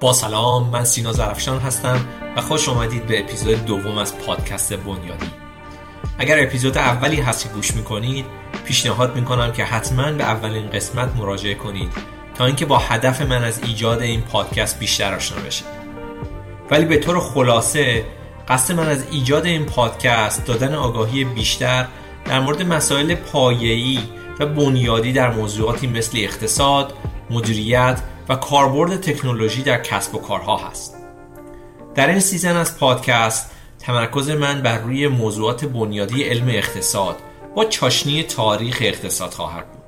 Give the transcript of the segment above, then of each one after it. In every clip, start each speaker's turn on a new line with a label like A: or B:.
A: با سلام من سینا زرفشان هستم و خوش آمدید به اپیزود دوم از پادکست بنیادی. اگر اپیزود اولی هستی گوش می‌کنید پیشنهاد می‌کنم که حتما به اولین قسمت مراجعه کنید تا اینکه با هدف من از ایجاد این پادکست بیشتر آشنا بشید. ولی به طور خلاصه قصد من از ایجاد این پادکست دادن آگاهی بیشتر در مورد مسائل پایه‌ای و بنیادی در موضوعاتی مثل اقتصاد، مدیریت و کاربرد تکنولوژی در کسب و کارها هست. در این سیزن از پادکست تمرکز من بر روی موضوعات بنیادی علم اقتصاد با چاشنی تاریخ اقتصاد خواهد بود.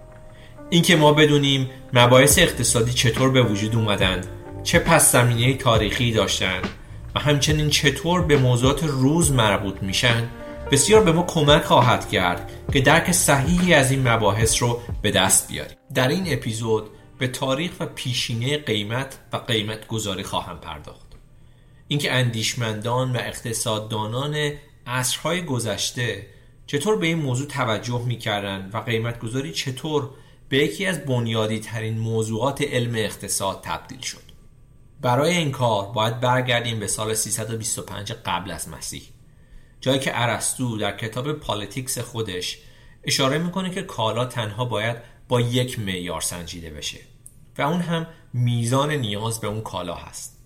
A: اینکه ما بدونیم مباحث اقتصادی چطور به وجود اومدند، چه پس زمینه تاریخی داشتند و همچنین چطور به موضوعات روز مربوط میشن بسیار به ما کمک خواهد کرد که درک صحیحی از این مباحث رو به دست بیاریم در این اپیزود به تاریخ و پیشینه قیمت و قیمت گذاری خواهم پرداخت. اینکه اندیشمندان و اقتصاددانان عصرهای گذشته چطور به این موضوع توجه می‌کردند و قیمت گذاری چطور به یکی از بنیادی ترین موضوعات علم اقتصاد تبدیل شد. برای این کار باید برگردیم به سال 325 قبل از مسیح جایی که ارسطو در کتاب Politics خودش اشاره می‌کنه که کالا تنها باید با یک معیار سنجیده بشه. و اون هم میزان نیاز به اون کالا هست.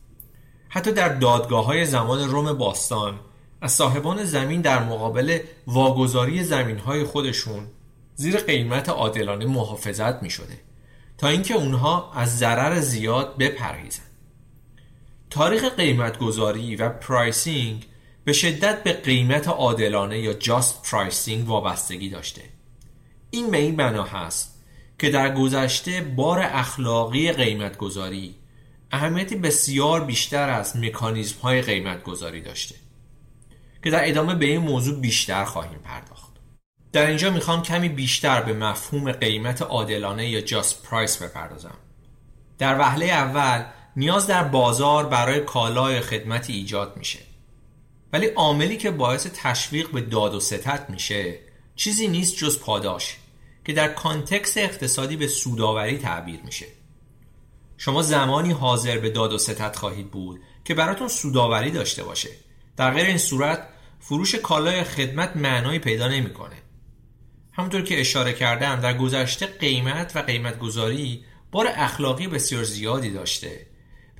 A: حتی در دادگاه های زمان روم باستان از صاحبان زمین در مقابل واگذاری زمین های خودشون زیر قیمت عادلانه محافظت می شده تا اینکه اونها از ضرر زیاد بپرهیزن. تاریخ قیمتگذاری و pricing به شدت به قیمت عادلانه یا just pricing وابستگی داشته. این به این معنا هست که در گذشته بار اخلاقی قیمتگذاری اهمیتی بسیار بیشتر از مکانیزم های قیمتگذاری داشته که در ادامه به این موضوع بیشتر خواهیم پرداخت. در اینجا می‌خوام کمی بیشتر به مفهوم قیمت عادلانه یا just price بپردازم. در وهله اول نیاز در بازار برای کالا یا خدمتی ایجاد میشه. ولی عاملی که باعث تشویق به داد و ستد میشه چیزی نیست جز پاداش. که در context اقتصادی به سوداوری تعبیر میشه. شما زمانی حاضر به داد و ستد خواهید بود که براتون سوداوری داشته باشه. در غیر این صورت فروش کالا یا خدمت معنایی پیدا نمی‌کنه. همونطور که اشاره کردم در گذشته قیمت و قیمت گذاری بار اخلاقی بسیار زیادی داشته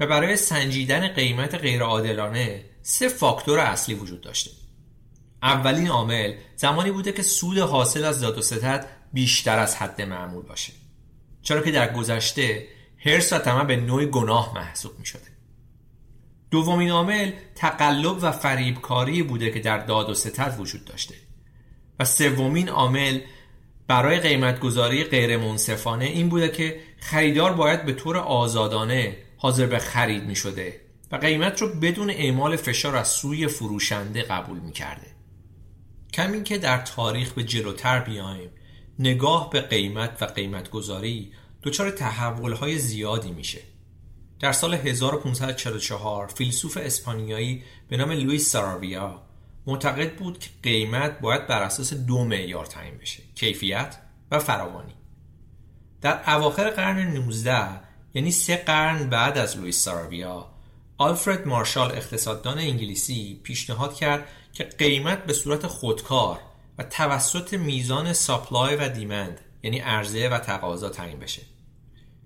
A: و برای سنجیدن قیمت غیرعادلانه سه فاکتور اصلی وجود داشته. اولین عامل زمانی بوده که سود حاصل از داد و ستد بیشتر از حد معمول باشه. چرا که در گذشته هرس و طمع به نوع گناه محسوب می شده دومین عامل تقلب و فریبکاری بوده که در داد و ستد وجود داشته. و سومین عامل برای قیمتگذاری غیر منصفانه این بوده که خریدار باید به طور آزادانه حاضر به خرید می شده و قیمت رو بدون اعمال فشار از سوی فروشنده قبول می کرده. کمی که در تاریخ به جلوتر بیایم نگاه به قیمت و قیمت گذاری دچار تحول های زیادی میشه. در سال 1544 فیلسوف اسپانیایی به نام لوئیس ساراویا معتقد بود که قیمت باید بر اساس دو معیار تعیین بشه کیفیت و فراوانی در اواخر قرن 19 یعنی سه قرن بعد از لوئیس ساراویا آلفرد مارشال اقتصاددان انگلیسی پیشنهاد کرد که قیمت به صورت خودکار و توسط میزان supply و demand یعنی عرضه و تقاضا تعیین بشه.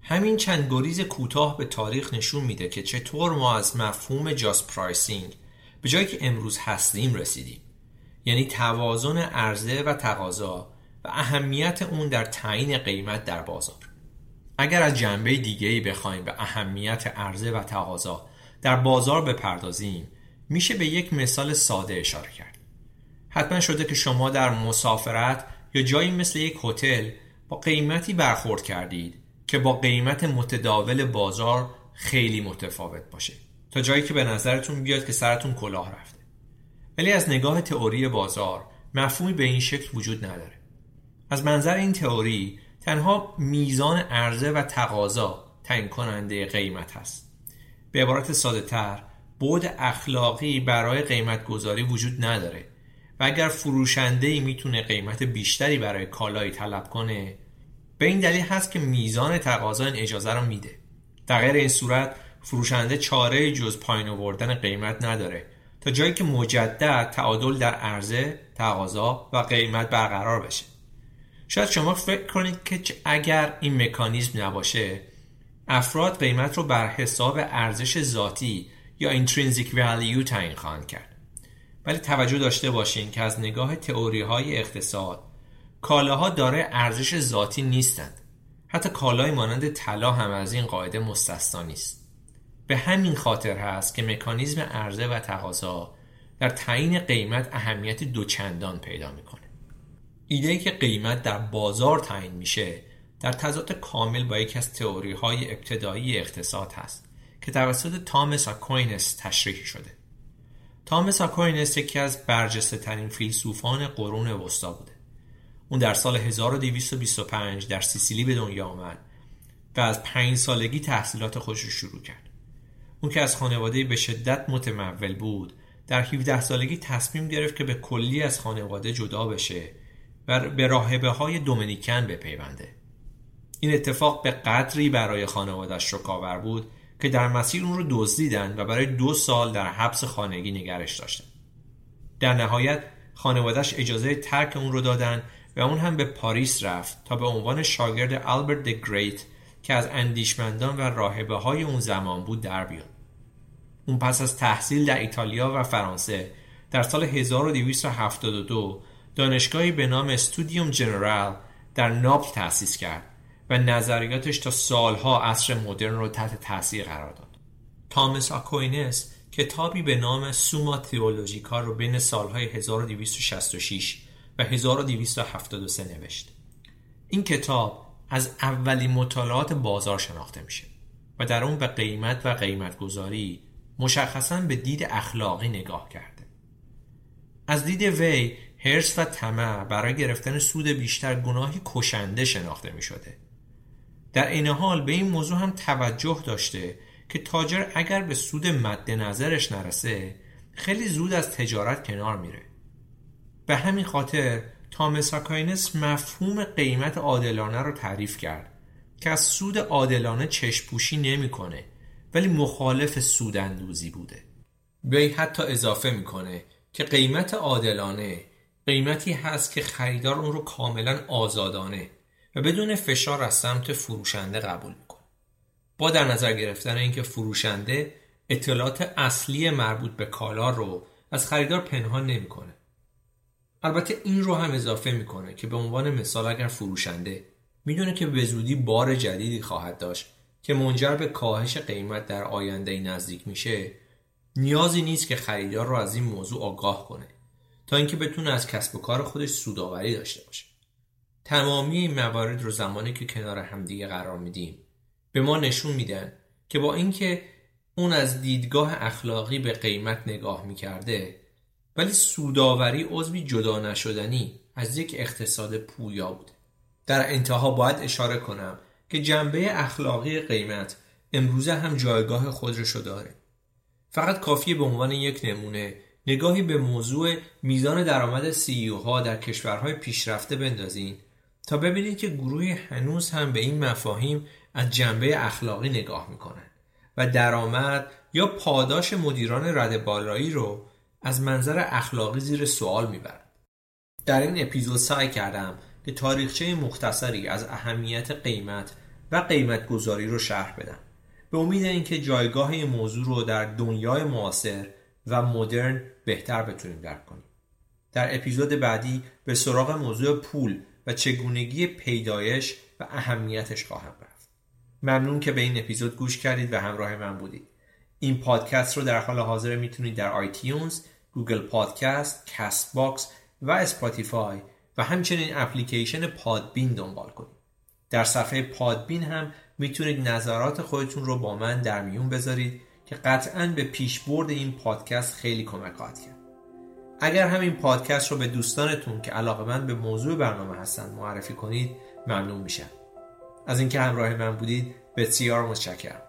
A: همین چند گریز کوتاه به تاریخ نشون میده که چطور ما از مفهوم just pricing به جایی که امروز هستیم رسیدیم. یعنی توازن عرضه و تقاضا و اهمیت اون در تعیین قیمت در بازار. اگر از جنبه دیگه ای بخوایم به اهمیت عرضه و تقاضا در بازار بپردازیم میشه به یک مثال ساده اشاره کرد. حتما شده که شما در مسافرت یا جایی مثل یک هتل با قیمتی برخورد کردید که با قیمت متداول بازار خیلی متفاوت باشه. تا جایی که به نظرتون بیاد که سرتون کلاه رفته. ولی از نگاه تئوری بازار مفهومی به این شکل وجود نداره. از منظر این تئوری تنها میزان عرضه و تقاضا تعیین کننده قیمت هست. به عبارت ساده تر بود اخلاقی برای قیمت گذاری وجود نداره. و اگر فروشنده ای می‌تونه قیمت بیشتری برای کالایی طلب کنه به این دلیل هست که میزان تقاضا این اجازه رو میده در غیر این صورت فروشنده چاره جز پایین آوردن قیمت نداره تا جایی که مجدد تعادل در عرضه، تقاضا و قیمت برقرار بشه. شاید شما فکر کنید که اگر این مکانیزم نباشه افراد قیمت رو بر حساب ارزش ذاتی یا intrinsic value تعیین خواهند کرد. ولی توجه داشته باشین که از نگاه تئوری های اقتصاد کالاها داره ارزش ذاتی نیستند. حتی کالایی مانند طلا هم از این قاعده مستثنا نیست. به همین خاطر هست که مکانیزم عرضه و تقاضا در تعیین قیمت اهمیت دوچندان پیدا می‌کنه. ایده‌ای که قیمت در بازار تعیین میشه در تضاد کامل با یکی از تئوری های ابتدایی اقتصاد هست که توسط توماس آکویناس تشریح شده. توماس آکویناس یکی از برجسته ترین فیلسوفان قرون وسطا بوده. اون در سال 1225 در سیسیلی به دنیا آمد و از پنج سالگی تحصیلات خودش رو شروع کرد. اون که از خانواده به شدت متمول بود در 17 سالگی تصمیم گرفت که به کلی از خانواده جدا بشه و به راهبه های دومینیکن بپیونده. این اتفاق به قدری برای خانوادش رکاور بود که در مسیر اون رو دزدیدند و برای دو سال در حبس خانگی نگرش داشتن. در نهایت خانوادش اجازه ترک اون رو دادن و اون هم به پاریس رفت تا به عنوان شاگرد آلبرت د گریت که از اندیشمندان و راهبه های اون زمان بود در بیاد. اون پس از تحصیل در ایتالیا و فرانسه در سال 1272 دانشگاهی به نام استودیوم جنرال در ناپل تأسیس کرد و نظریاتش تا سالها عصر مدرن رو تحت تاثیر قرار داد. تامس آکوینس کتابی به نام سوما تئولوژیکا رو بین سالهای 1266 و 1273 نوشت. این کتاب از اولین مطالعات بازار شناخته میشه و در اون به قیمت و قیمت گذاری مشخصا به دید اخلاقی نگاه کرده. از دید وی هرس و طمع برای گرفتن سود بیشتر گناهی کشنده شناخته می شده. در این حال به این موضوع هم توجه داشته که تاجر اگر به سود مد نظرش نرسه خیلی زود از تجارت کنار میره. به همین خاطر تامس آکاینس مفهوم قیمت عادلانه رو تعریف کرد که از سود عادلانه چشپوشی نمی‌کنه ولی مخالف سوداندوزی بوده. وی حتی اضافه می‌کنه که قیمت عادلانه قیمتی هست که خریدار اون رو کاملا آزادانه بدون فشار از سمت فروشنده قبول می‌کنه. با در نظر گرفتن اینکه فروشنده اطلاعات اصلی مربوط به کالا رو از خریدار پنهان نمی‌کنه. البته این رو هم اضافه می‌کنه که به عنوان مثال اگر فروشنده می‌دونه که به زودی بار جدیدی خواهد داشت که منجر به کاهش قیمت در آینده نزدیک میشه نیازی نیست که خریدار رو از این موضوع آگاه کنه تا اینکه بتونه از کسب و کار خودش سوداوری داشته باشه. تمامی این موارد رو زمانی که کنار همدیگه قرار میدیم به ما نشون میدن که با اینکه اون از دیدگاه اخلاقی به قیمت نگاه می‌کرده ولی سوداوری عضوی جدا نشدنی از یک اقتصاد پویا بوده. در انتها باید اشاره کنم که جنبه اخلاقی قیمت امروزه هم جایگاه خودش رو داره. فقط کافیه به عنوان یک نمونه نگاهی به موضوع میزان درآمد سی ها در کشورهای پیشرفته بندازین تا ببینید که گروهی هنوز هم به این مفاهیم از جنبه اخلاقی نگاه می‌کنن و درآمد یا پاداش مدیران رد بالایی رو از منظر اخلاقی زیر سوال می‌برند. در این اپیزود سعی کردم که تاریخچه مختصری از اهمیت قیمت و قیمت گذاری رو شرح بدم. به امید اینکه جایگاه این موضوع رو در دنیای معاصر و مدرن بهتر بتونیم درک کنیم. در اپیزود بعدی به سراغ موضوع پول و چگونگی پیدایش و اهمیتش خواهم رفت. ممنون که به این اپیزود گوش کردید و همراه من بودید. این پادکست رو در حال حاضر می‌تونید در آیتیونز، گوگل پادکست، کست باکس و اسپاتیفای و همچنین اپلیکیشن پادبین دنبال کنید. در صفحه پادبین هم می‌تونید نظرات خودتون رو با من در میون بذارید که قطعا به پیشبرد این پادکست خیلی کمک خواهد کرد. اگر همین پادکست رو به دوستانتون که علاقه‌مند به موضوع برنامه هستن معرفی کنید ممنون میشم. از اینکه همراه من بودید بسیار متشکرم.